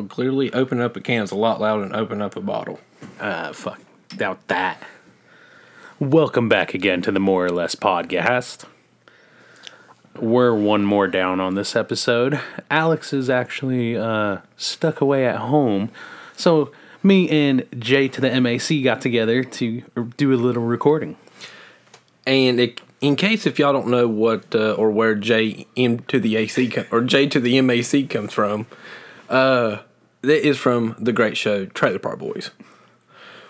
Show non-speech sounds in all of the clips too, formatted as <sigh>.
Well, clearly, opening up a can is a lot louder than opening up a bottle. Uh, fuck. Doubt that. Welcome back again to the Moore or Less podcast. We're one more down on this episode. Alex is actually uh, stuck away at home. So, me and Jay to the MAC got together to do a little recording. And it, in case if y'all don't know what uh, or where J M to the AC com- or J to the MAC comes from, uh, that is from the great show Trailer Park Boys,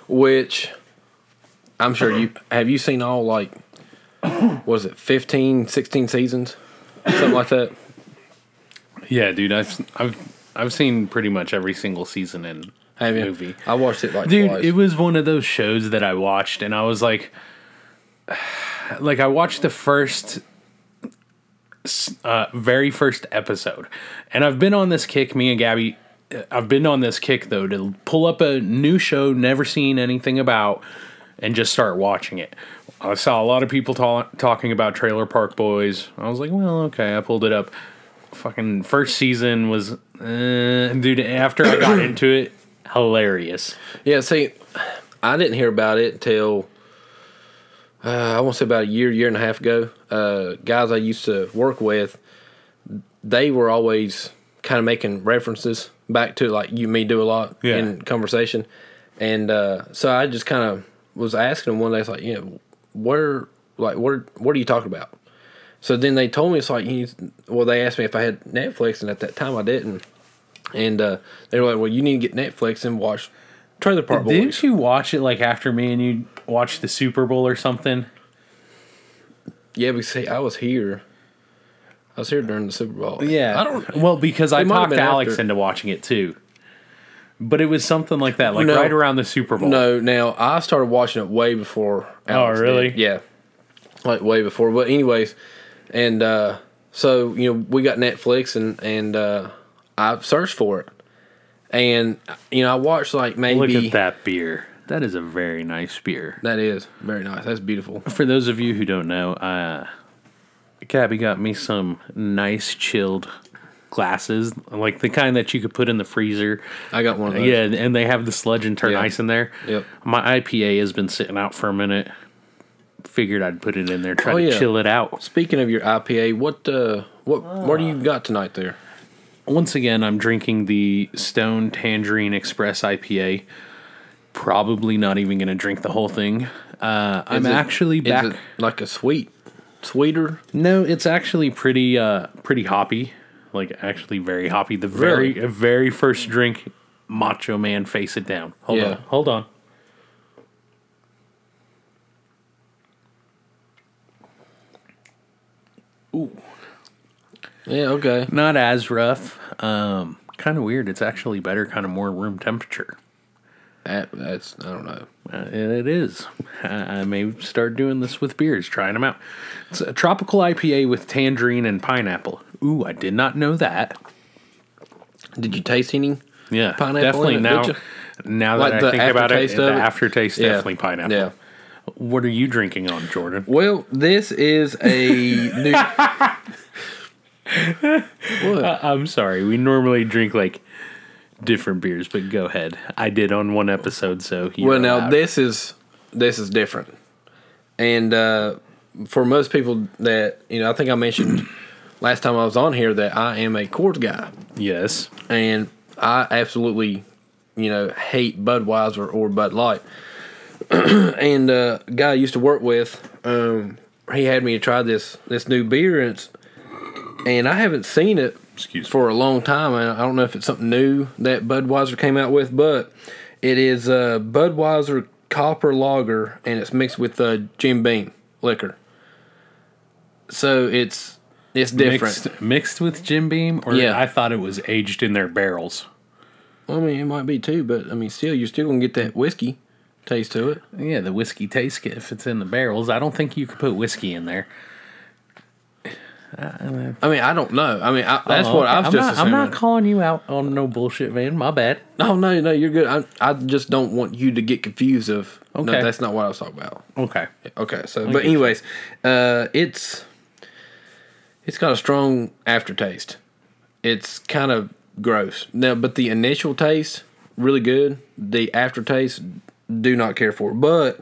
which I'm sure you have you seen all like was it 15, 16 seasons, something like that. Yeah, dude, I've I've I've seen pretty much every single season in Have you? movie. I watched it like Dude, twice. it was one of those shows that I watched and I was like <sighs> like I watched the first uh very first episode. And I've been on this kick me and Gabby I've been on this kick though to pull up a new show never seen anything about and just start watching it. I saw a lot of people ta- talking about Trailer Park Boys. I was like, well, okay, I pulled it up. Fucking first season was, uh, dude. After I got into it, hilarious. Yeah, see, I didn't hear about it until uh, I want to say about a year, year and a half ago. Uh, guys I used to work with, they were always kind of making references back to like you me do a lot Yeah. in conversation, and uh, so I just kind of was asking them one day, it's like, you know, where, like, where, what are you talking about? So then they told me it's like, you, well, they asked me if I had Netflix, and at that time I didn't. And uh, they were like, "Well, you need to get Netflix and watch Trailer Park Boys." Didn't you watch it like after me and you watched the Super Bowl or something? Yeah, but see, I was here. I was here during the Super Bowl. Yeah. I don't. Well, because I It might talked been Alex after. into watching it too. But it was something like that, like No. right around the Super Bowl. No, now I started watching it way before. Alex Oh, really? did. Yeah, like way before. But anyways, and uh, so you know we got Netflix and and uh, I searched for it, and you know I watched like maybe Look at that beer. That is a very nice beer. That is very nice. That's beautiful. For those of you who don't know, uh, Gabby got me some nice chilled glasses, like the kind that you could put in the freezer. I got one of those. Yeah, and they have the sludge and turn Yeah. ice in there. Yep. My IPA has been sitting out for a minute. Figured I'd put it in there, try Oh, to yeah. chill it out. Speaking of your IPA, what uh, what what do you got tonight there? Once again, I'm drinking the Stone Tangerine Express IPA. Probably not even going to drink the whole thing. Uh, I'm Is it- actually is back. it like a sweet, sweeter. No, it's actually pretty uh pretty hoppy. Like actually very hoppy. The very Really? very first drink, Macho Man face it down. Hold Yeah. on. Hold on. Ooh. Yeah. Okay. Not as rough. Um kind of weird. It's actually better kind of more room temperature. That, that's I don't know. Uh, it is. I, I may start doing this with beers, trying them out. It's a tropical IPA with tangerine and pineapple. Ooh, I did not know that. Did you taste any? Yeah, Pineapple definitely in it, now. Now that Like I think about it, the it? aftertaste Yeah. definitely pineapple. Yeah. What are you drinking on, Jordan? Well, this is a new. <laughs> what? I'm sorry. We normally drink like different beers, but go ahead. I did on one episode, so Well, now allowed. this is this is different, and uh, for most people that you know, I think I mentioned <clears throat> last time I was on here that I am a Coors guy, yes, and I absolutely, you know, hate Budweiser or Bud Light. <clears throat> and uh, guy I used to work with, um, he had me to try this this new beer, and it's, and I haven't seen it Excuse me. for a long time. And I don't know if it's something new that Budweiser came out with, but it is uh, Budweiser Copper Lager, and it's mixed with uh, Jim Beam liquor. So it's it's different. mixed, mixed with Jim Beam, or Yeah. I thought it was aged in their barrels. I mean, it might be too, but I mean, still, you're still gonna get that whiskey taste to it. Yeah, the whiskey taste if it's in the barrels. I don't think you could put whiskey in there. I mean, I don't know. I mean, I, that's Oh, what I was I'm just not, I'm not calling you out on no bullshit, man. My bad. no, no, no, you're good. I, I just don't want you to get confused. Of no, that's not what I was talking about. Okay. Okay, so get but anyways, uh, it's it's got a strong aftertaste. It's kind of gross. Now, but the initial taste really good. The aftertaste do not care for. it. But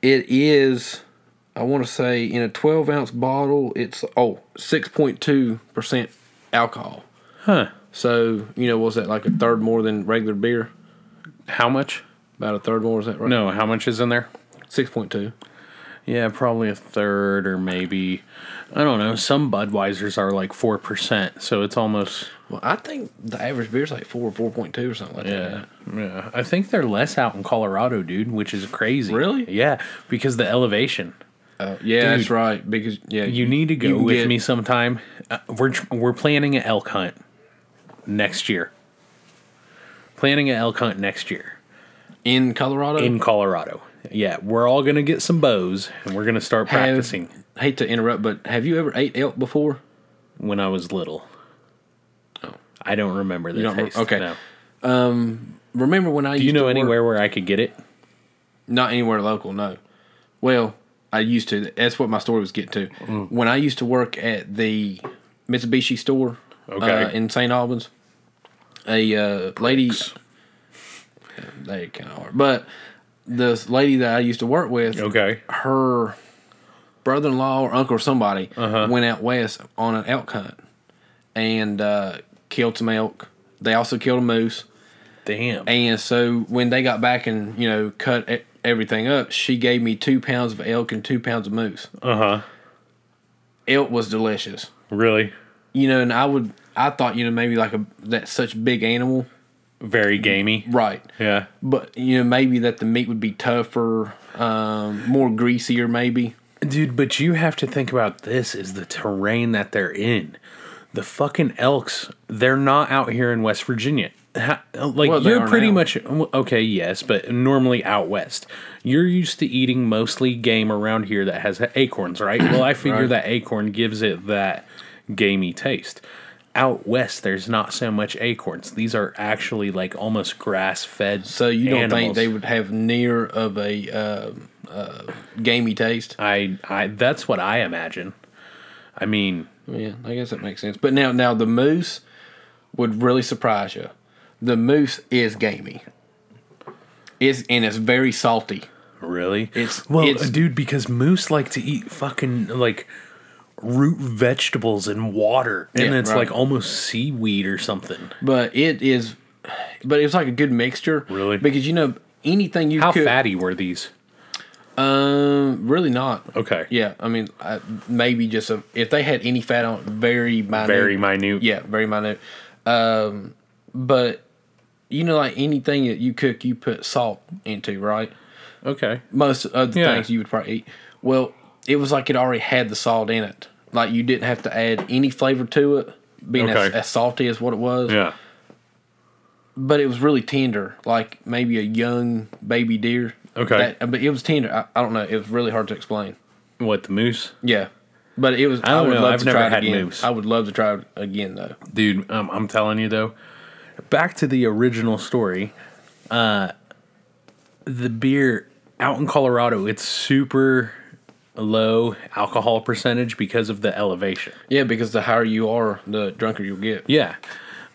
it is, I want to say, in a twelve ounce bottle, it's oh 6.2 percent alcohol. Huh. So you know, was that like a third more than regular beer? How much? About a third more, is that right? No, how much is in there? six point two. Yeah, probably a third or maybe I don't know. Some Budweisers are like four percent, so it's almost Well, I think the average beer's like four, or four point two or something like yeah, that. yeah. I think they're less out in Colorado, dude, which is crazy. Really? Yeah, because the elevation. Uh, yeah, Dude, that's right. Because yeah, You need to go with get- me sometime. Uh, we're we're planning an elk hunt next year. Planning an elk hunt next year in Colorado. in Colorado. Yeah, we're all gonna get some bows and we're gonna start Have- practicing. hate to interrupt, but have you ever ate elk before? When I was little, Oh. I don't remember the don't re- taste. okay. no. Remember when I Do you know to work- anywhere where I could get it? Not anywhere local, no. Well, I used to. That's what my story was getting to. Mm. When I used to work at the Mitsubishi store Okay. uh, in St. Albans, a uh, lady. Yeah, they kind of are, but this lady that I used to work with, Okay. her brother-in-law or uncle or somebody Uh-huh. went out west on an elk hunt and uh, killed some elk. They also killed a moose. Damn. And so when they got back and you know cut everything up, she gave me two pounds of elk and two pounds of moose. Uh huh. Elk was delicious, Really? you know. And I would, I thought you know maybe like a that such big animal, Very gamey. right? Yeah. But you know maybe that the meat would be tougher, um, more greasier, maybe. Dude, but you have to think about this is the terrain that they're in. The fucking elks, they're not out here in West Virginia. Ha- Like Well, you're pretty now. much okay, yes, but normally out west. You're used to eating mostly game around here that has acorns, right? Well, I figure Right. that acorn gives it that gamey taste. Out west, there's not so much acorns. These are actually like almost grass fed. So you don't think they would have near of a uh, uh, gamey taste? I, I, that's what I imagine. I mean, Yeah, I guess that makes sense. But now, now the moose would really surprise you. The moose is gamey. It's and it's very salty. Really? It's- well, it's- dude, because moose like to eat fucking like root vegetables and water, and Yeah, it's right. like almost seaweed or something. But it is, but it's like a good mixture. Really? Because you know anything you How could. fatty were these? Um, really not. Okay. Yeah, I mean, I, maybe just a, if they had any fat on, very minute. Very minute. Yeah, very minute. Um, but you know, like anything that you cook, you put salt into, right? Okay. most of the Yeah. things you would probably eat. Well, it was like it already had the salt in it. Like you didn't have to add any flavor to it, being as, Okay. as salty as what it was. Yeah. But it was really tender, like maybe a young baby deer. Okay. That, but it was tender. I, I don't know. It was really hard to explain. What the moose, Yeah. But it was. I, don't would know. love I've to never try it again. moose. I would love to try it again though. dude? Um, I'm telling you though. Back to the original story. Uh, the beer out in Colorado, it's super low alcohol percentage because of the elevation. Yeah, because the higher you are, the drunker you'll get. Yeah.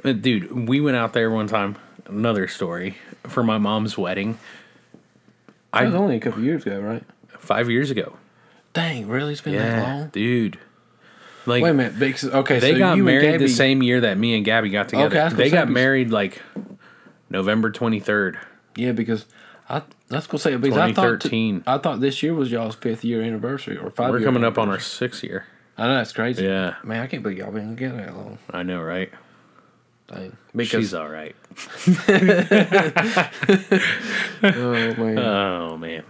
Uh, Dude, we went out there one time, another story, for my mom's wedding That was I only a couple years ago, right? five years ago. Dang, really? It's been that long. Dude. Like Wait a minute. Because, okay, they so got married Gabby, the same year that me and Gabby got together. Okay, I was gonna they got married like November 23rd. Yeah, because I that's gonna say because I thought 2013. I thought this year was y'all's fifth year anniversary or 5 We're coming up on our sixth year. I know that's crazy. Yeah. man, I can't believe y'all been together that long. I know, right? Dang. Because She's all right. <laughs> <laughs> oh man, Oh man.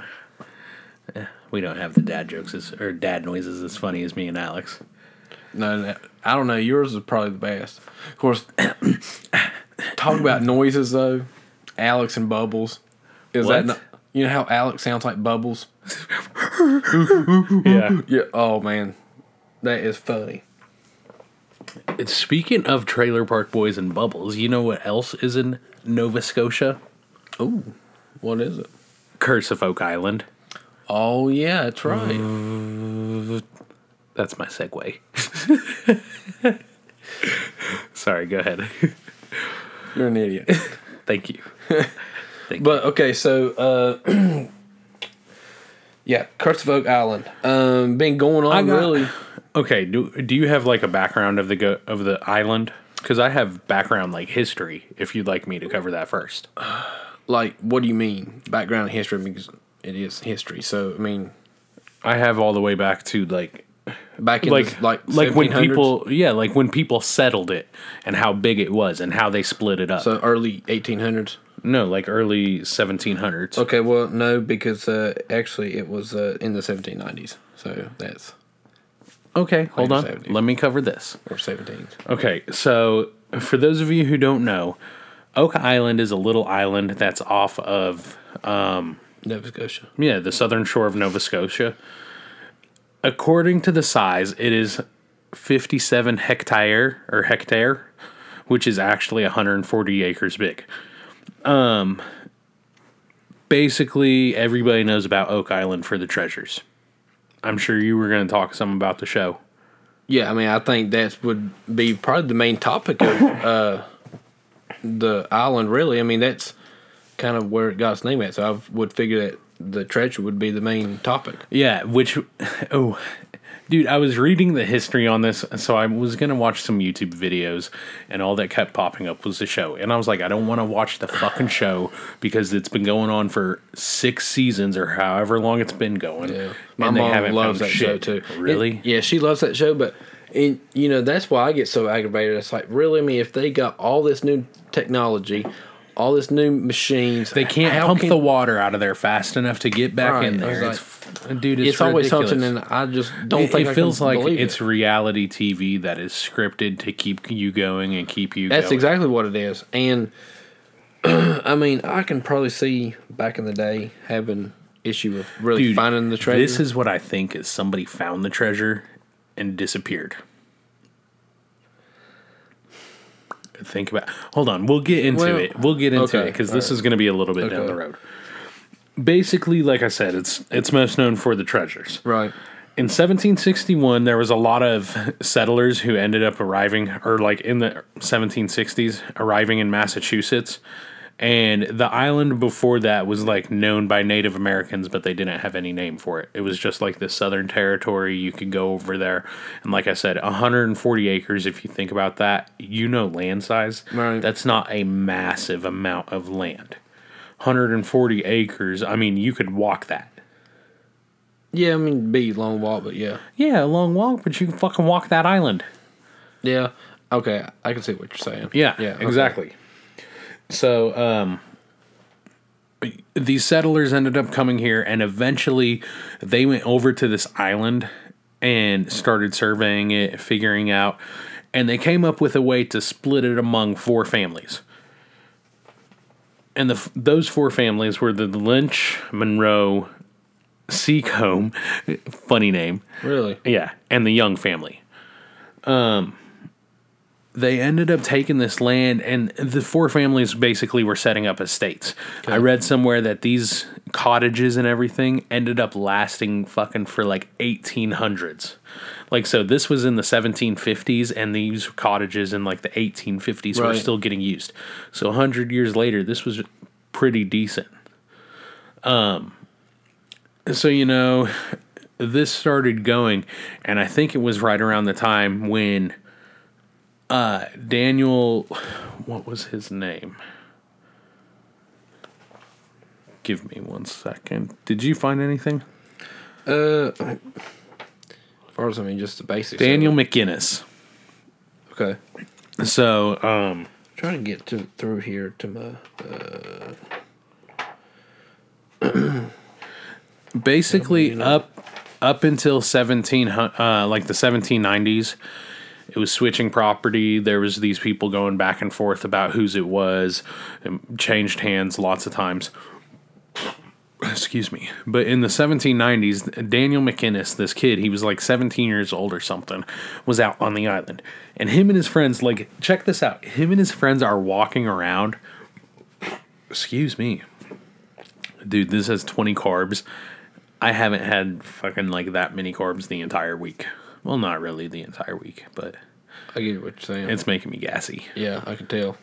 Eh, We don't have the dad jokes as, or dad noises as funny as me and Alex. No, no, I don't know. Yours is probably the best. Of course, <coughs> talk about noises though. Alex and Bubbles. Is What? that not, you know how Alex sounds like Bubbles? <laughs> Yeah. Yeah. Oh man, that is funny. Speaking of Trailer Park Boys and Bubbles, you know what else is in Nova Scotia? Ooh, what is it? Curse of Oak Island. Oh yeah, that's right. Mm. That's my segue. <laughs> Sorry, go ahead. You're an idiot. Thank you. Thank But okay, so uh, <clears throat> yeah, Curse of Oak Island. Um, been going on got- really. Okay. Do Do you have like a background of the go of the island? Because I have background like history. If you'd like me to cover that first. <sighs> Like, what do you mean background history? Because it is history. So I mean, I have all the way back to like back in like the, like like when people yeah like when people settled it and how big it was and how they split it up. so early 1800s. no, like early 1700s. Okay, well, no, because uh, actually it was uh, in the 1790s. So that's Okay, hold on. 70s. Let me cover this. or 17s. Okay, so for those of you who don't know, Oak Island is a little island that's off of um, Nova Scotia. yeah, the southern shore of Nova Scotia. According to the size, it is 57 hectare or hectare, which is actually 140 acres big. Um basically everybody knows about Oak Island for the treasures. I'm sure you were going to talk some about the show. Yeah, I mean, I think that would be probably the main topic of uh, the island. Really, I mean, that's kind of where it got its name at. So I would figure that the treasure would be the main topic. Yeah, which <laughs> oh dude, I was reading the history on this, so I was gonna watch some YouTube videos and all that kept popping up was the show. And I was like, I don't wanna watch the fucking show because it's been going on for six seasons or however long it's been going. Yeah, my and they mom haven't loves that show too. Really? It- yeah, she loves that show, but and you know that's why I get so aggravated. It's like really, I mean, if they got all this new technology, all this new machines, They can't how pump can- the water out of there fast enough to get back Right, in I was there. it's, dude, it's, It's, always ridiculous. something, and I just don't it, think it I feels can like believe it's it. reality TV that is scripted to keep you going and keep you. That's going. exactly what it is. And <clears throat> I mean, I can probably see back in the day having issue with really Dude, finding the treasure. This is what I think is somebody found the treasure and disappeared. Think about. Hold on, we'll get into Well, it. We'll get into okay, it because this alright. is going to be a little bit down the road. Basically, like I said, it's it's most known for the treasures. right. In 1761, there was a lot of settlers who ended up arriving, or like in the 1760s, arriving in Massachusetts. And the island before that was like known by Native Americans, but they didn't have any name for it. It was just like the Southern Territory. You could go over there. And like I said, 140 acres, if you think about that, you know land size. Right. That's not a massive amount of land. 140 acres, I mean, you could walk that. Yeah, I mean, be a long walk, but yeah, Yeah, a long walk, but you can fucking walk that island. yeah. Okay, I can see what you're saying. Yeah, yeah, okay. So, um, these settlers ended up coming here, and eventually they went over to this island and started surveying it, figuring out, and they came up with a way to split it among four families. And the those four families were the Lynch, Monroe, Seacombe, <laughs> funny name, Really? yeah, and the Young family. Um, they ended up taking this land, and the four families basically were setting up estates. I read somewhere that these cottages and everything ended up lasting fucking for like 1800s. Like, so this was in the 1750s, and these cottages in like the 1850s were still getting used. So 100 years later, this was pretty decent. Um, So, you know, this started going, and I think it was right around the time when uh, Daniel, what was his name? Give me one second. Did you find anything? Uh, as far as I mean, just the basics. Daniel McGinnis. Okay. So, um, trying to get to through here to my. Uh, basically up up until 17 uh like the 1790s it was switching property. There was these people going back and forth about whose it was and changed hands lots of times. <sniffs> Excuse me. But in the 1790s daniel McGinnis this kid he was like 17 years old or something was out on the island. And him and his friends like check this out. Him and his friends are walking around. <sniffs> Excuse me. Dude this has 20 carbs. I haven't had fucking like that many carbs the entire week. Well, not really the entire week, but I get what you're saying. it's making me gassy. yeah, I can tell.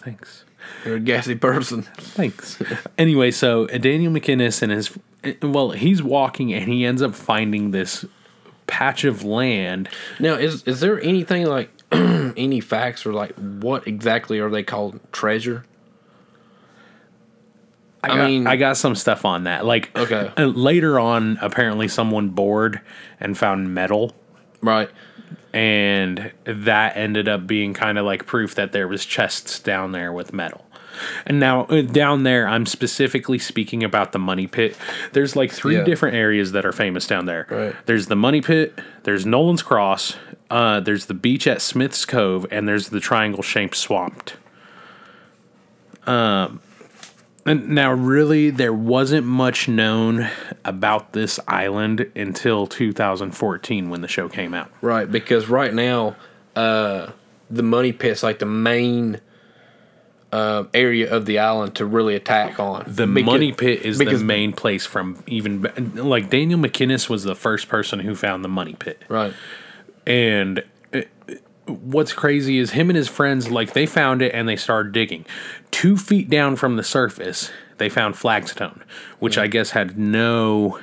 Thanks. You're a gassy person. Thanks. anyway, so uh, Daniel McInnes and his uh, well, he's walking and he ends up finding this patch of land. Now, is is there anything like <clears throat> any facts or like what exactly are they called treasure? I, I got, mean- I got some stuff on that. Like Okay. uh, later on, apparently someone bored and found metal, Right. and that ended up being kind of like proof that there was chests down there with metal. And now uh, down there, I'm specifically speaking about the money pit. There's like three Yeah. different areas that are famous down there. Right. There's the money pit. There's Nolan's Cross. Uh, there's the beach at Smith's Cove, and there's the triangle shaped swamped. Um, now really, there wasn't much known about this island until 2014 when the show came out. Right, because right now, uh, the money pit's like the main uh, area of the island to really attack on. The Because- money pit is because- the main place from even like Daniel McInnes was the first person who found the money pit. Right. And what's crazy is him and his friends like they found it and they started digging. 2 feet down from the surface, they found flagstone, which I guess had no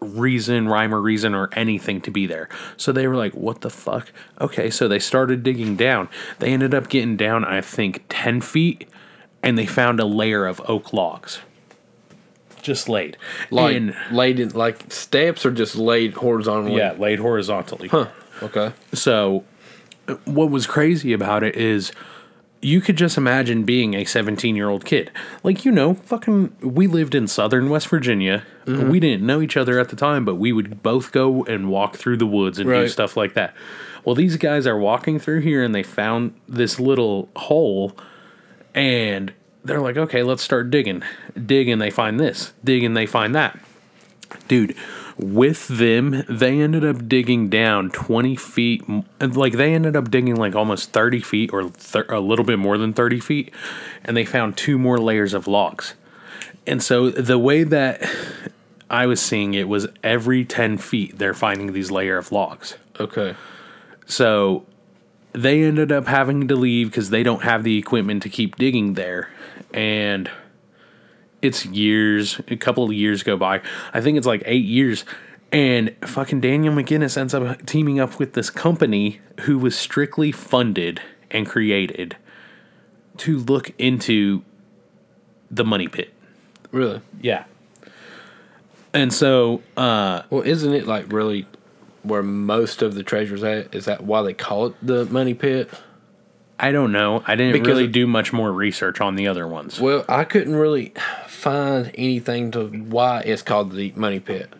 reason, rhyme or reason or anything to be there. So they were like, what the fuck? Okay, so they started digging down. They ended up getting down, I think, 10 feet, and they found a layer of oak logs. Just laid. Like and, laid in like steps or just laid horizontally. yeah, laid horizontally. Huh. Okay. So, what was crazy about it is you could just imagine being a 17 year old kid. Like, you know, fucking, we lived in southern West Virginia. Mm-hmm. We didn't know each other at the time, but we would both go and walk through the woods and do stuff like that. Well, these guys are walking through here and they found this little hole and they're like, okay, let's start digging. Dig and they find this. Dig and they find that. Dude, with them, they ended up digging down 20 feet. Like, they ended up digging like almost 30 feet or thir- a little bit more than 30 feet. And they found two more layers of logs. And so the way that I was seeing it was every 10 feet, they're finding these layer of logs. Okay. So they ended up having to leave because they don't have the equipment to keep digging there. And it's years, a couple of years go by. I think it's like eight years. And fucking Daniel McGinnis ends up teaming up with this company who was strictly funded and created to look into the money pit. Really? Yeah. And so, uh, Well, isn't it like really where most of the treasures at? Is that why they call it the money pit? I don't know. I didn't Because really do much more research on the other ones. Well, I couldn't really find anything to why it's called the money pit.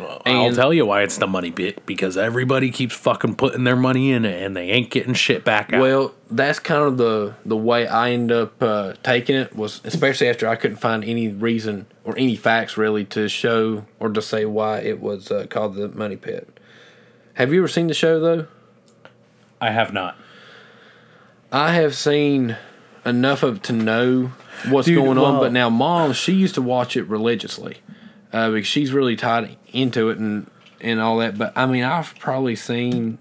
I'll tell you why it's the money pit because everybody keeps fucking putting their money in it and they ain't getting shit back out. Well, that's kind of the the way I end up uh, taking it was especially after I couldn't find any reason or any facts really to show or to say why it was uh, called the money pit. Have you ever seen the show though? I have not. I have seen enough of to know what's Dude, going on, well- but now mom, she used to watch it religiously uh, because she's really tied into it and and all that. But I mean, I've probably seen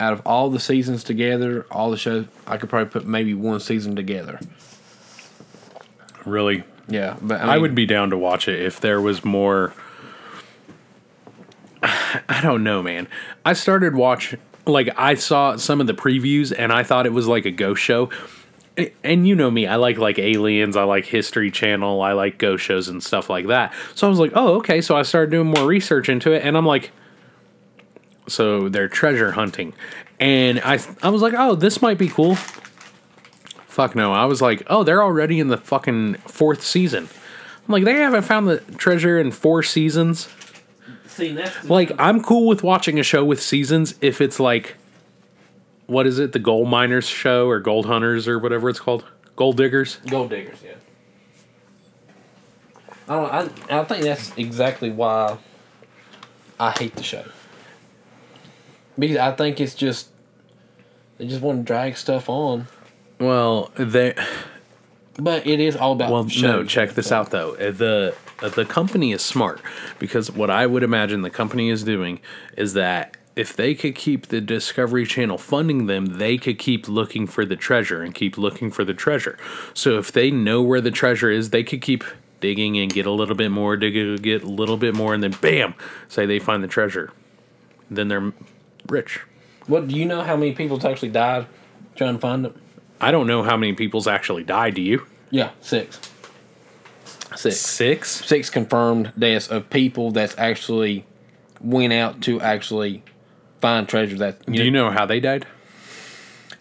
out of all the seasons together, all the shows, I could probably put maybe one season together. Really. Yeah, but I, I would be down to watch it if there was more. <sighs> I don't know, man. I started watching like I saw some of the previews and I thought it was like a ghost show. And you know me, I like like aliens, I like History Channel, I like ghost shows and stuff like that. So I was like, "Oh, okay." So I started doing more research into it and I'm like so they're treasure hunting. And I I was like, "Oh, this might be cool." Fuck no. I was like, "Oh, they're already in the fucking fourth season." I'm like, "They haven't found the treasure in four seasons." see that's Like, I'm cool with watching a show with seasons if it's like, what is it, the Gold Miners show or Gold Hunters or whatever it's called, Gold Diggers. gold diggers. Yeah, I don't. I I think that's exactly why I hate the show because I think it's just they just want to drag stuff on. Well, they But it is all about well no. Check this out though. Uh, The uh, the company is smart because what I would imagine the company is doing is that if they could keep the Discovery Channel funding them, they could keep looking for the treasure and keep looking for the treasure. So if they know where the treasure is, they could keep digging and get a little bit more, dig get a little bit more, and then bam, say they find the treasure. Then they're rich. What do you know? How many people's actually died trying to find it? I don't know how many people's actually died. Do you? Yeah, six. Six. Six. Six confirmed deaths of people that's actually went out to actually find treasure. That Do you know how they died?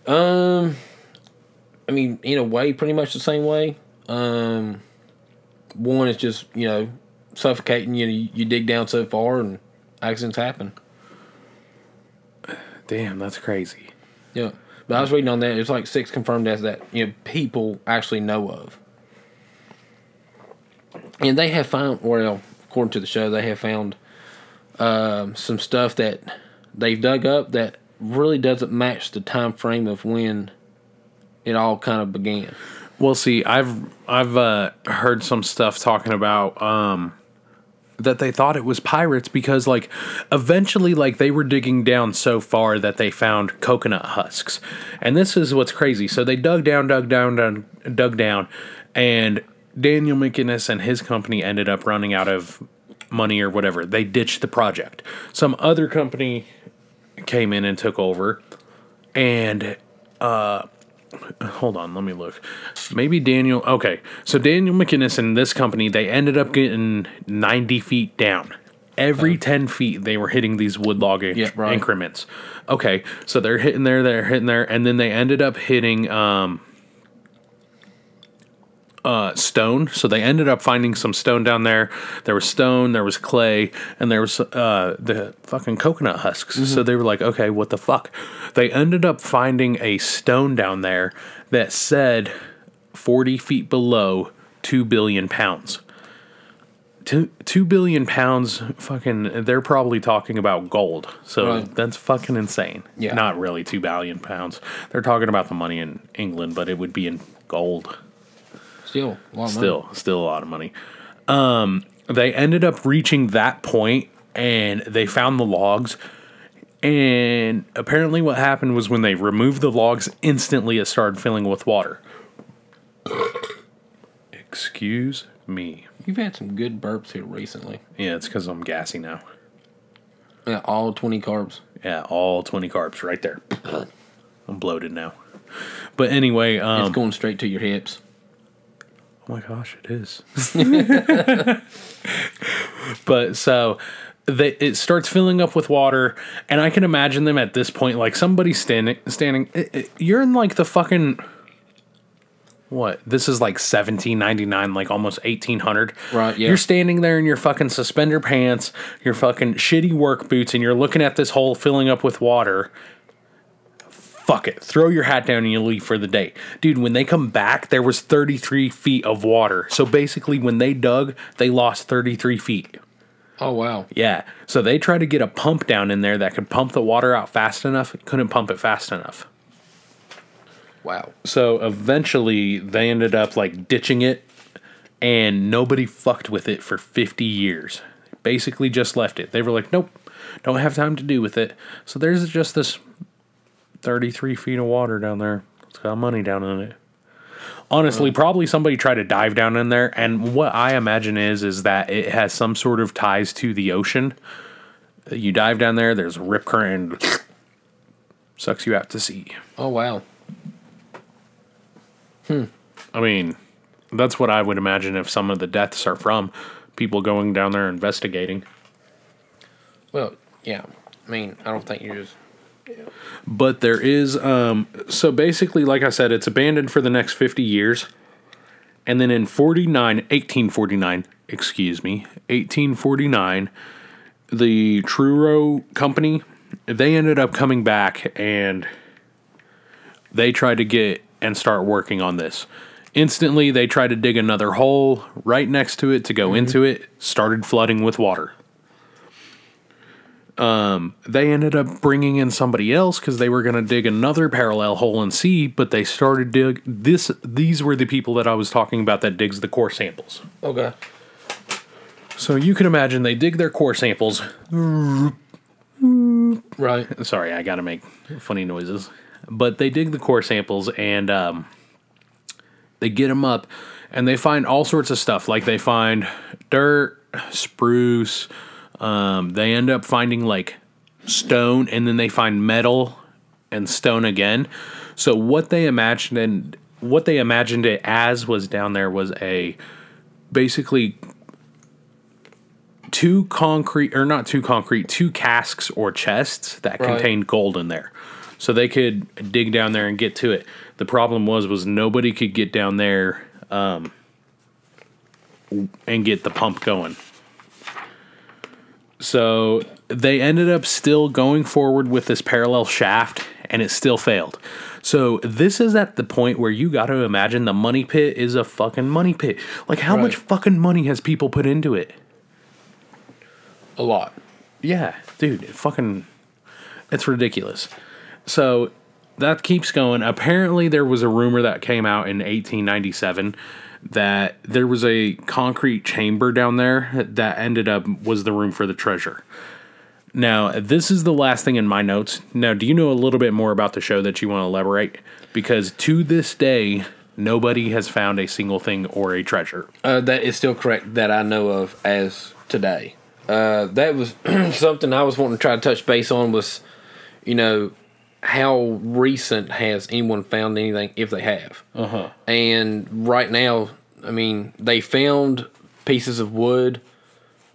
Um, I mean, in a way, pretty much the same way. Um, one is just you know suffocating. You know, you, you dig down so far and accidents happen. Damn, that's crazy. Yeah, but I was reading on that. It's like six confirmed deaths that you know people actually know of, and they have found. Well, according to the show, they have found um, some stuff that they've dug up that really doesn't match the time frame of when it all kind of began. Well, see, I've I've uh, heard some stuff talking about um, that they thought it was pirates because, like, eventually, like they were digging down so far that they found coconut husks, and this is what's crazy. So they dug down, dug down, dug, dug down, and Daniel McInnes and his company ended up running out of money or whatever. They ditched the project. Some other company came in and took over, and uh, hold on, let me look. Maybe Daniel. Okay, so Daniel McInnes and this company, they ended up getting 90 feet down. Every 10 feet, they were hitting these wood log inc- Yeah, right. increments. Okay, so they're hitting there, they're hitting there, and then they ended up hitting um, uh, stone. So they ended up finding some stone down there. There was stone, there was clay, and there was uh, the fucking coconut husks. So they were like, okay, what the fuck? They ended up finding a stone down there that said 40 feet below 2 billion pounds. Two, 2 billion pounds, fucking, they're probably talking about gold. So Right. that's fucking insane. Yeah. Not really 2 billion pounds. They're talking about the money in England, but it would be in gold Still, a lot of money. still still a lot of money um they ended up reaching that point and they found the logs and apparently what happened was when they removed the logs instantly it started filling with water excuse me You've had some good burps here recently. yeah it's because i'm gassy now Yeah, all twenty carbs. yeah all 20 carbs right there i'm bloated now but anyway um it's going straight to your hips. Oh my gosh, it is. <laughs> but so they, it starts filling up with water, and I can imagine them at this point, like somebody standing, standing. it- it- you're in like the fucking what? This is like 1799, like almost 1800. Right, yeah. You're standing there in your fucking suspender pants, your fucking shitty work boots, and you're looking at this hole filling up with water. Fuck it. Throw your hat down and you leave for the day. Dude, when they come back, there was 33 feet of water. So basically, when they dug, they lost 33 feet. Oh wow. Yeah. So they tried to get a pump down in there that could pump the water out fast enough. Couldn't pump it fast enough. Wow. So eventually they ended up like ditching it and nobody fucked with it for 50 years. Basically just left it. They were like, nope, don't have time to do with it. So there's just this 33 feet of water down there. It's got money down in it. Honestly, probably somebody tried to dive down in there, and what I imagine is is that it has some sort of ties to the ocean. You dive down there, there's a rip current, and sucks you out to sea. Oh wow. Hmm. I mean, that's what I would imagine if some of the deaths are from people going down there investigating. Well, yeah. I mean, I don't think you're just. But there is, um, so basically, like I said, it's abandoned for the next 50 years. And then in 49, 1849, excuse me, 1849, the Truro Company, they ended up coming back and they tried to get and start working on this. Instantly, they tried to dig another hole right next to it to go into it, started flooding with water. Um, they ended up bringing in somebody else because they were going to dig another parallel hole and see, but they started dig this. These were the people that I was talking about that digs the core samples. Okay. So you can imagine they dig their core samples, Right. Sorry, I gotta make funny noises. But they dig the core samples and um, they get them up, and they find all sorts of stuff. Like they find dirt, spruce. Um, they end up finding like stone, and then they find metal and stone again. So what they imagined and what they imagined it as was down there was a basically two concrete or not two concrete two casks or chests that Right. contained gold in there so they could dig down there and get to it the problem was was nobody could get down there um, and get the pump going so they ended up still going forward with this parallel shaft and it still failed so this is at the point where you got to imagine the money pit is a fucking money pit like how much fucking money has people put into it A lot. yeah, dude, it fucking it's ridiculous. So that keeps going. Apparently there was a rumor that came out in 1897 that there was a concrete chamber down there that ended up was the room for the treasure. Now, this is the last thing in my notes. Now, do you know a little bit more about the show that you want to elaborate? Because to this day, nobody has found a single thing or a treasure. Uh, that is still correct that I know of as today. Uh, that was <clears throat> something I was wanting to try to touch base on was, you know, how recent has anyone found anything if they have? Uh huh. And right now, I mean, they found pieces of wood,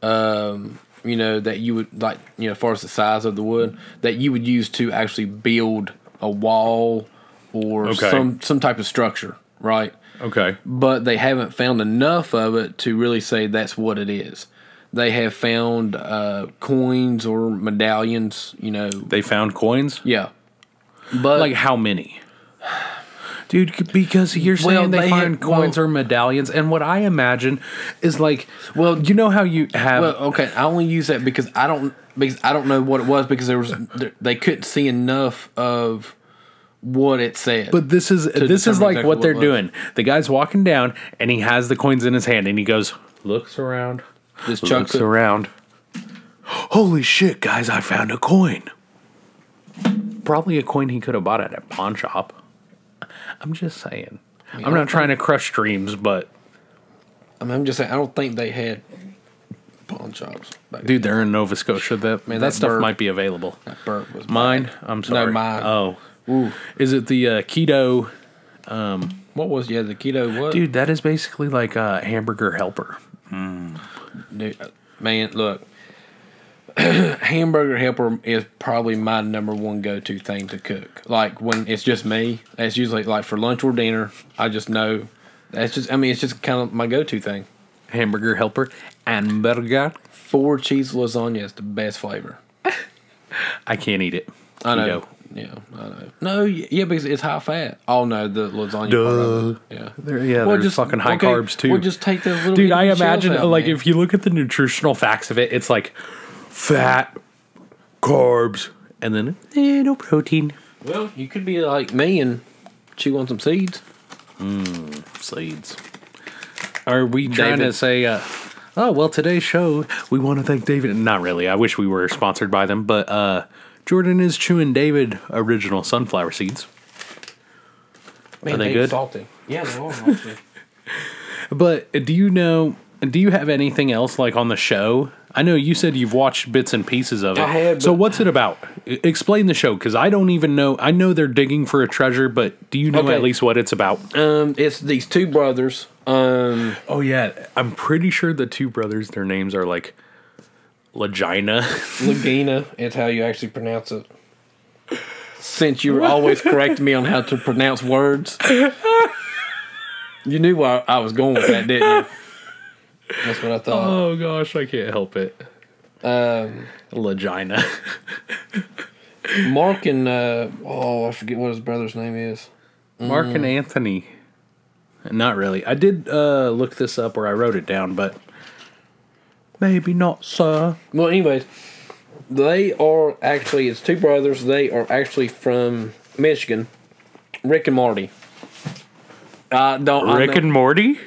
um, you know, that you would like, you know, as far as the size of the wood that you would use to actually build a wall or Okay. some some type of structure, right? Okay. but they haven't found enough of it to really say that's what it is. They have found uh, coins or medallions, you know. They found coins? Yeah, but Like how many? Dude, because you're saying Well, they, they find coins or medallions, and what I imagine is like, well, you know how you have, well, okay. I only use that because I don't because I don't know what it was because there was they couldn't see enough of what it said. but this is this is like exactly what they're doing. The guy's walking down, and he has the coins in his hand, and he goes, looks around, just looks chunks around. Holy shit, guys! I found a coin. Probably a coin he could have bought at a pawn shop. I'm just saying. I'm not trying to crush dreams, but I mean, I'm just saying. I don't think they had pawn shops. Dude, they're in Nova Scotia. That Man, that, that stuff burp- might be available. that burp was Mine? I'm sorry. No, mine. Oh. Ooh, Is it the uh, keto? Um, what was yeah the keto what? Dude, that is basically like a hamburger helper. Dude, uh, man, look, <clears throat> hamburger helper is probably my number one go to thing to cook. Like when it's just me, that's usually like for lunch or dinner. I just know that's just. I mean, it's just kind of my go to thing. Hamburger helper and burger. Four cheese lasagna is the best flavor. I can't eat it. I know. Keto. Yeah, I know. No, yeah, because it's high fat. Oh no, the lasagna part of it. Yeah, There, yeah, there's fucking high carbs too. Well, just take the little. Dude, I imagine out, like man. if you look at the nutritional facts of it, it's like fat, carbs, and then eh, no protein. Well, you could be like me and chew on some seeds. Mmm, Seeds. Are we trying to say? Uh, oh well, today's show we want to thank David. Not really. I wish we were sponsored by them, but uh, Jordan is chewing David original sunflower seeds. Man, Are they they're good? Salty. Yeah, they are. actually. <laughs> But do you know? Do you have anything else like on the show? I know you said you've watched bits and pieces of it. I have, so what's it about? I- Explain the show because I don't even know. I know they're digging for a treasure, but do you know Okay. at least what it's about? Um, it's these two brothers. Um, Oh yeah, I'm pretty sure the two brothers. Their names are like Legina. <laughs> Lagina is how you actually pronounce it. Since you were always correcting me on how to pronounce words, you knew where I was going with that, didn't you? That's what I thought. oh gosh, I can't help it. Um, Legina. Mark and uh, oh, I forget what his brother's name is. Mark and Anthony. Not really. I did uh, look this up, or I wrote it down, but maybe not, sir. Well, anyways, they are actually it's two brothers. They are actually from Michigan. Rick and Marty. I don't. I Rick and Morty.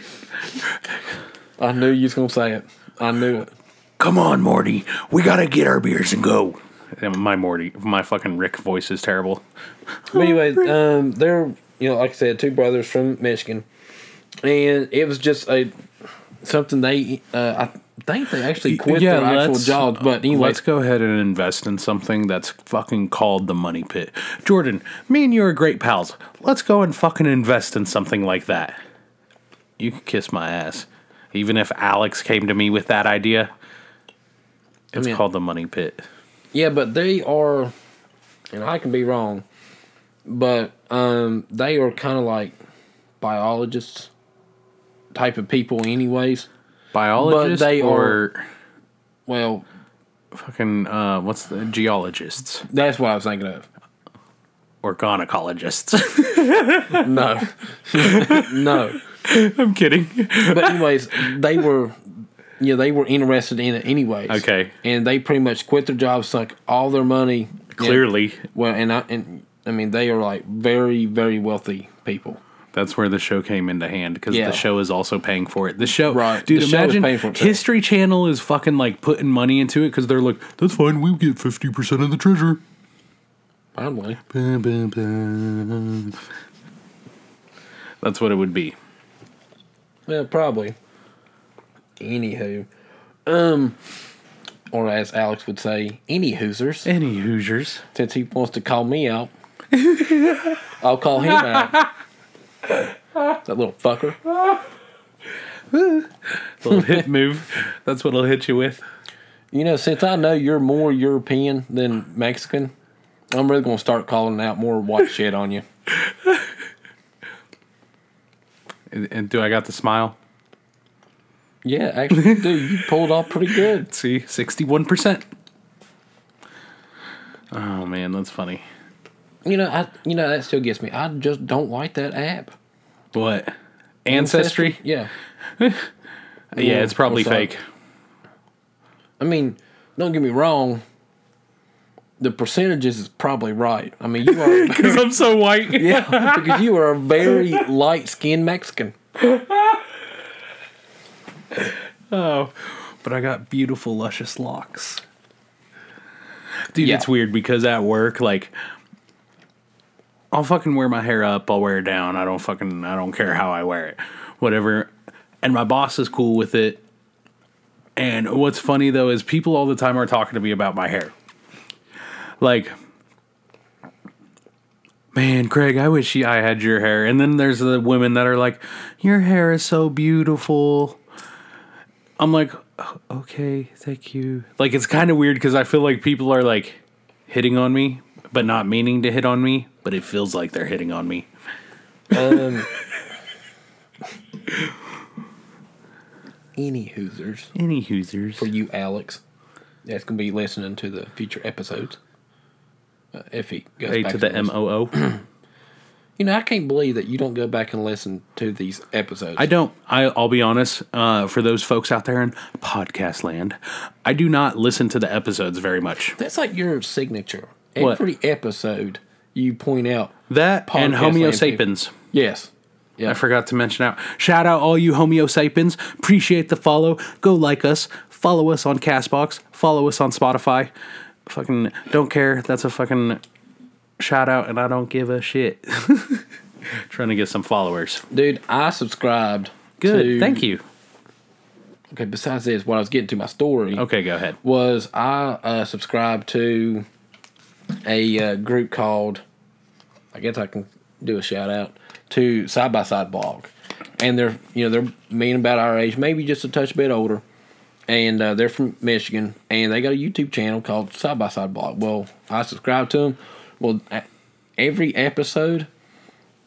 I knew you was gonna say it. I knew it. Come on, Morty. We gotta get our beers and go. My Morty, my fucking Rick voice is terrible. But anyway, um, they're you know, like I said, two brothers from Michigan, and it was just a something they. Uh, I think they actually quit their actual jobs. But anyway, let's go ahead and invest in something that's fucking called the money pit. Jordan, me and you are great pals. Let's go and fucking invest in something like that. You can kiss my ass. Even if Alex came to me with that idea, it's mean- called the money pit. yeah, but they are, and I can be wrong, but um, they are kind of like biologists type of people, anyways. Biologists they or Well, fucking uh, what's the geologists that's what I was thinking of. or gynecologists? <laughs> No, <laughs> no. <laughs> I'm kidding. but anyways, they were, yeah, they were interested in it anyways. Okay. and they pretty much quit their jobs, sunk all their money. Clearly, well, and I and I mean they are like very very wealthy people. That's where the show came into hand because Yeah. the show is also paying for it. The show, Right. Dude, The imagine for it, too. History Channel is fucking like putting money into it because they're like, that's fine, we get fifty percent of the treasure. Probably. That's what it would be. Well, probably. Anywho, um, or as Alex would say, any Hoosers. Any Hoosiers? Since he wants to call me out, <laughs> I'll call him out. <laughs> that little fucker. <laughs> Little hit move. That's what it'll hit you with. You know, since I know you're more European than Mexican, I'm really gonna start calling out more white shit on you. And, and do I got the smile? Yeah, actually, dude, you pulled off pretty good. <laughs> See, sixty-one percent. Oh man, that's funny. You know, I you know that still gets me. I just don't like that app. What? Ancestry? Yeah. <laughs> Yeah, it's probably It's like- fake. I mean, don't get me wrong. The percentages is probably right. I mean, you are <laughs> Because I'm so white. <laughs> yeah, because you are a very light skinned Mexican. <laughs> Oh, but I got beautiful, luscious locks. Dude, Yeah. it's weird because at work, like, I'll fucking wear my hair up, I'll wear it down. I don't fucking, I don't care how I wear it, whatever. And my boss is cool with it. And what's funny though is people all the time are talking to me about my hair. Like, man, Craig, I wish I had your hair. And then there's the women that are like, your hair is so beautiful. I'm like, "Oh, okay, thank you. Like, it's kind of weird because I feel like people are like hitting on me, but not meaning to hit on me, but it feels like they're hitting on me. Um, <laughs> any Hoosers Any Hoosers. for you, Alex. That's gonna be listening to the future episodes. Uh, if he goes Hey, back to the and listens. M O O. <clears throat> You know, I can't believe that you don't go back and listen to these episodes. I don't. I, I'll be honest. Uh, for those folks out there in podcast land, I do not listen to the episodes very much. That's like your signature. What? Every episode, you point out. That and Podcast Homo land sapiens. Yes. Yeah. I forgot to mention out. Shout out all you Homo sapiens. Appreciate the follow. Go like us. Follow us on Castbox. Follow us on Spotify. Fucking don't care. That's a fucking shout out, and I don't give a shit. <laughs> Trying to get some followers. Dude, I subscribed. Good. to- Thank you. Okay, besides this, what I was getting to my story Okay, go ahead. was I uh, subscribed to a uh, group called, I guess I can do a shout out to Side by Side Blog, and they're you know they're mean about our age, maybe just a touch bit older, and uh, they're from Michigan, and they got a YouTube channel called Side by Side Blog. Well, I subscribe to them. Well, every episode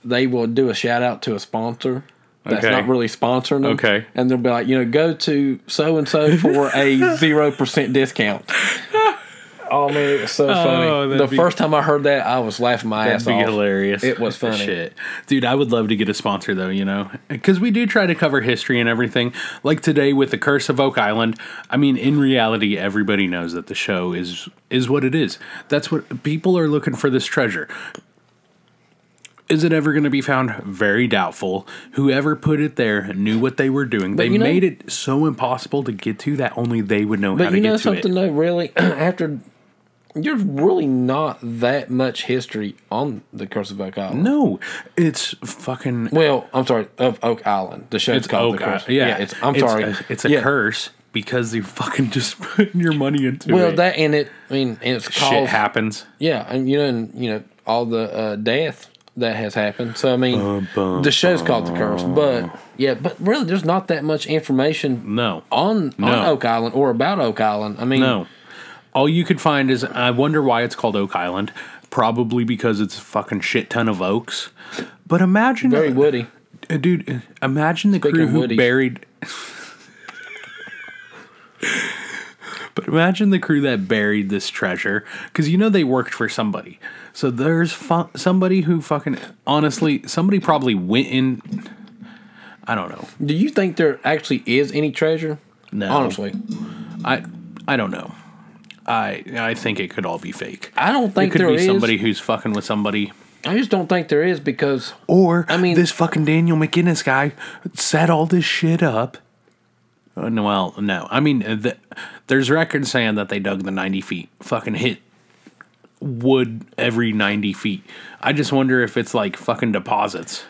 they will do a shout out to a sponsor. That's Okay. not really sponsoring them. Okay. And they'll be like, you know, go to so and so for a <laughs> zero percent discount. <laughs> Oh man, it was so oh, funny. that'd The be- first time I heard that, I was laughing my ass That'd be off. hilarious. It was <laughs> funny. Shit. Dude, I would love to get a sponsor though, you know? Because we do try to cover history and everything. Like today with The Curse of Oak Island. I mean, in reality, everybody knows that the show is is what it is. That's what people are looking for this treasure. Is it ever going to be found? Very doubtful. Whoever put it there knew what they were doing. they you know- made it so impossible to get to that only they would know how But to it. But you get know to something it. though, really, <clears throat> after there's really not that much history on the Curse of Oak Island. No, it's fucking. Well, I'm sorry, of Oak Island. The show's It's called Oak the Curse. Island. Yeah, it's. I'm It's sorry. a- It's a Yeah. curse because you fucking just <laughs> putting your money into Well, it. that and it. I mean, and it's shit called. happens. Yeah, and you know, and you know all the uh, death that has happened. So I mean, the show's called the Curse, but yeah, but really, there's not that much information No, on on Oak Island or about Oak Island. I mean, no. All you could find is I wonder why it's called Oak Island. Probably because it's a fucking shit ton of oaks. But imagine, very woody. Uh, dude. Imagine the Speaking crew who Woody. buried. but imagine the crew that buried this treasure, because you know they worked for somebody. So there's fu- somebody who fucking honestly, somebody probably went in. I don't know. Do you think there actually is any treasure? No. Honestly, I I don't know. I I think it could all be fake. I don't think It could there be is. somebody who's fucking with somebody. I just don't think there is because Or I mean- this fucking Daniel McGinnis guy set all this shit up. Uh, no, well, no. I mean, uh, the, there's records saying that they dug the 90 feet, fucking hit wood every 90 feet. I just wonder if it's like fucking deposits.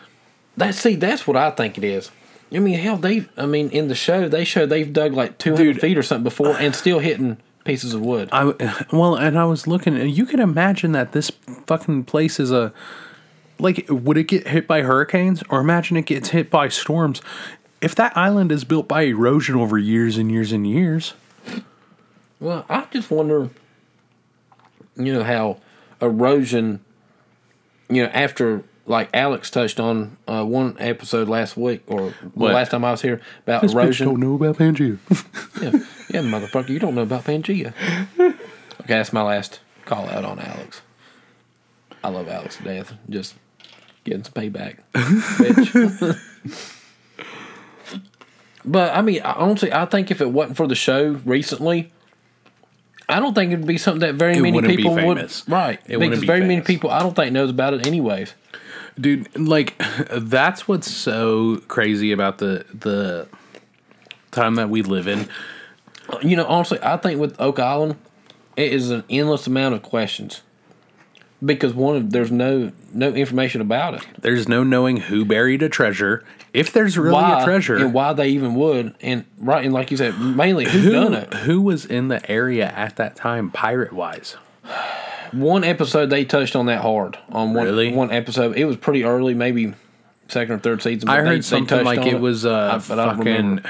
that see that's what I think it is. I mean, hell, they. I mean, in the show, they show they've dug like two hundred Dude. feet or something before, and still hitting pieces of wood. I well, and I was looking, and you can imagine that this fucking place is a like. Would it get hit by hurricanes, or imagine it gets hit by storms? If that island is built by erosion over years and years and years, Well, I just wonder, you know, how erosion, you know, after like Alex touched on uh, one episode last week or the What? last time I was here about this bitch erosion. don't know about Pangea. <laughs> Yeah, yeah, motherfucker, you don't know about Pangea. Okay, that's my last call out on Alex. I love Alex to death. Just getting some payback, bitch. <laughs> but I mean, I- honestly, I think if it wasn't for the show recently, I don't think it'd be something that very It many wouldn't be people would. Right, It wouldn't because be very many people I don't think knows about it anyways. Dude like that's what's so crazy about the the time that we live in You know, honestly, I think with Oak Island, it is an endless amount of questions because one of there's no no information about it. there's no knowing who buried a treasure if there's really why a treasure and why they even would, and right, and like you said, mainly who, who, done it. who was in the area at that time pirate wise One episode they touched on that hard on one Really? one episode. It was pretty early, maybe second or third season. i they- heard they something touched like it was uh I fucking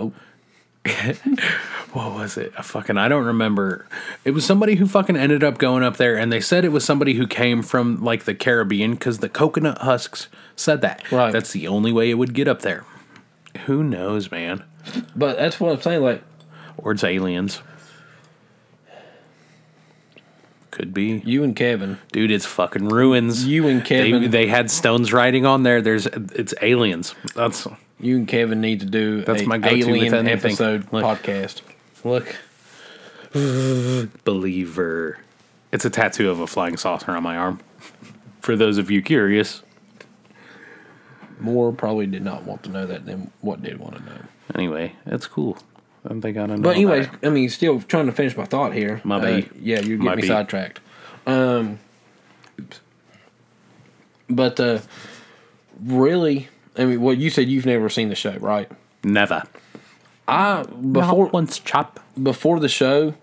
oh <laughs> what was it a fucking i don't remember it was somebody who fucking ended up going up there and they said it was somebody who came from like the caribbean because the coconut husks said that Right. that's the only way it would get up there who knows man But that's what I'm saying. Like or it's aliens. Could be, you and Kevin, dude. It's fucking ruins. You and Kevin. they had stones writing on there. There's it's aliens. That's you and Kevin need to do That's a my alien episode Look. podcast. look. Believer. It's a tattoo of a flying saucer on my arm. <laughs> For those of you curious. More probably did not want to know that than what did want to know. Anyway, it's cool. And they gotta know. But anyways, that. I mean, still trying to finish my thought here. My Uh, bad. yeah, you're getting My me bad. sidetracked. Um, oops. But uh, really, I mean, well, you said you've never seen the show, right? never. I before Not once chop. before the show,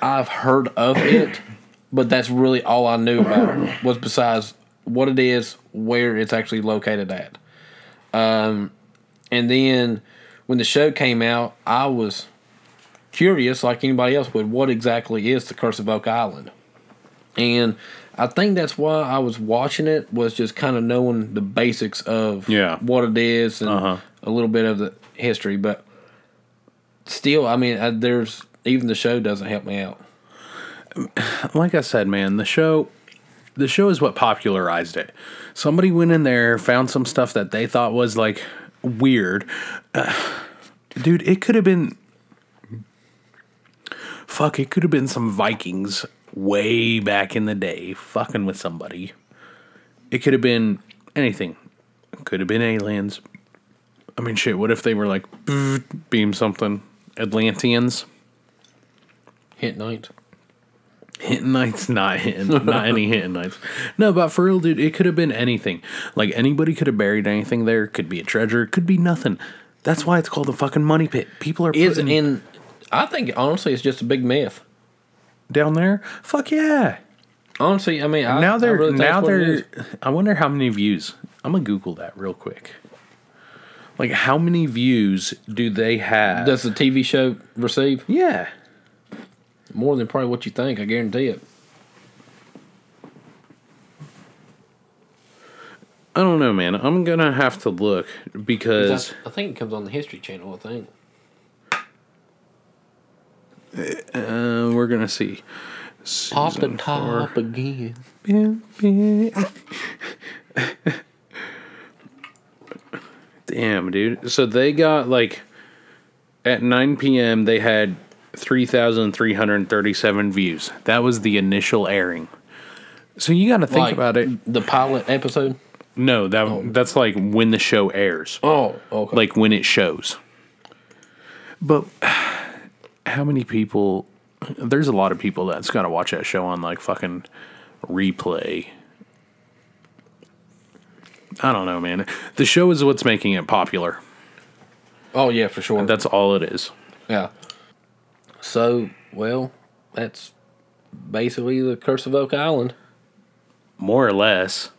I've heard of it, but that's really all I knew about it was besides what it is, where it's actually located at. Um, and then when the show came out, I was curious, like anybody else would, what exactly is the Curse of Oak Island? And I think that's why I was watching it was just kind of knowing the basics of Yeah. what it is and Uh-huh. a little bit of the history, but still, I mean, I, there's even the show doesn't help me out. like I said, man, the show the show is what popularized it. Somebody went in there, found some stuff that they thought was like weird. Uh, <sighs> dude, it could have been fuck, it could have been some Vikings way back in the day fucking with somebody. It could have been anything. Could have been aliens. I mean, shit, what if they were like <sniffs> beam something? Atlanteans? Hit night. Hinton nights, not Hinton, not any Hinton <laughs> nights. No, but for real, dude, it could have been anything. Like anybody could have buried anything there. Could be a treasure. Could be nothing. That's why it's called the fucking money pit. People are Is putting in. I think honestly, it's just a big myth. down there. Fuck yeah. Honestly, I mean, I, now they're really think now that's what it they're. is. I wonder how many views. I'm gonna Google that real quick. Like how many views do they have? Does the TV show receive yeah. More than probably what you think? I guarantee it. I don't know, man. I'm gonna have to look because I think it comes on the History Channel. I think. uh, we're gonna see. Off the top four. again. Damn, dude. So they got like at 9 p.m. they had 3,337 views. That was the initial airing. So you got to think Like, about it. The pilot episode. No, that oh. that's like when the show airs, Oh, okay. like when it shows. But <sighs> how many people? There's a lot of people that's got to watch that show on like fucking replay. I don't know, man. The show is what's making it popular. oh yeah, for sure. That's all it is. yeah. So well, that's basically the Curse of Oak Island. More or less.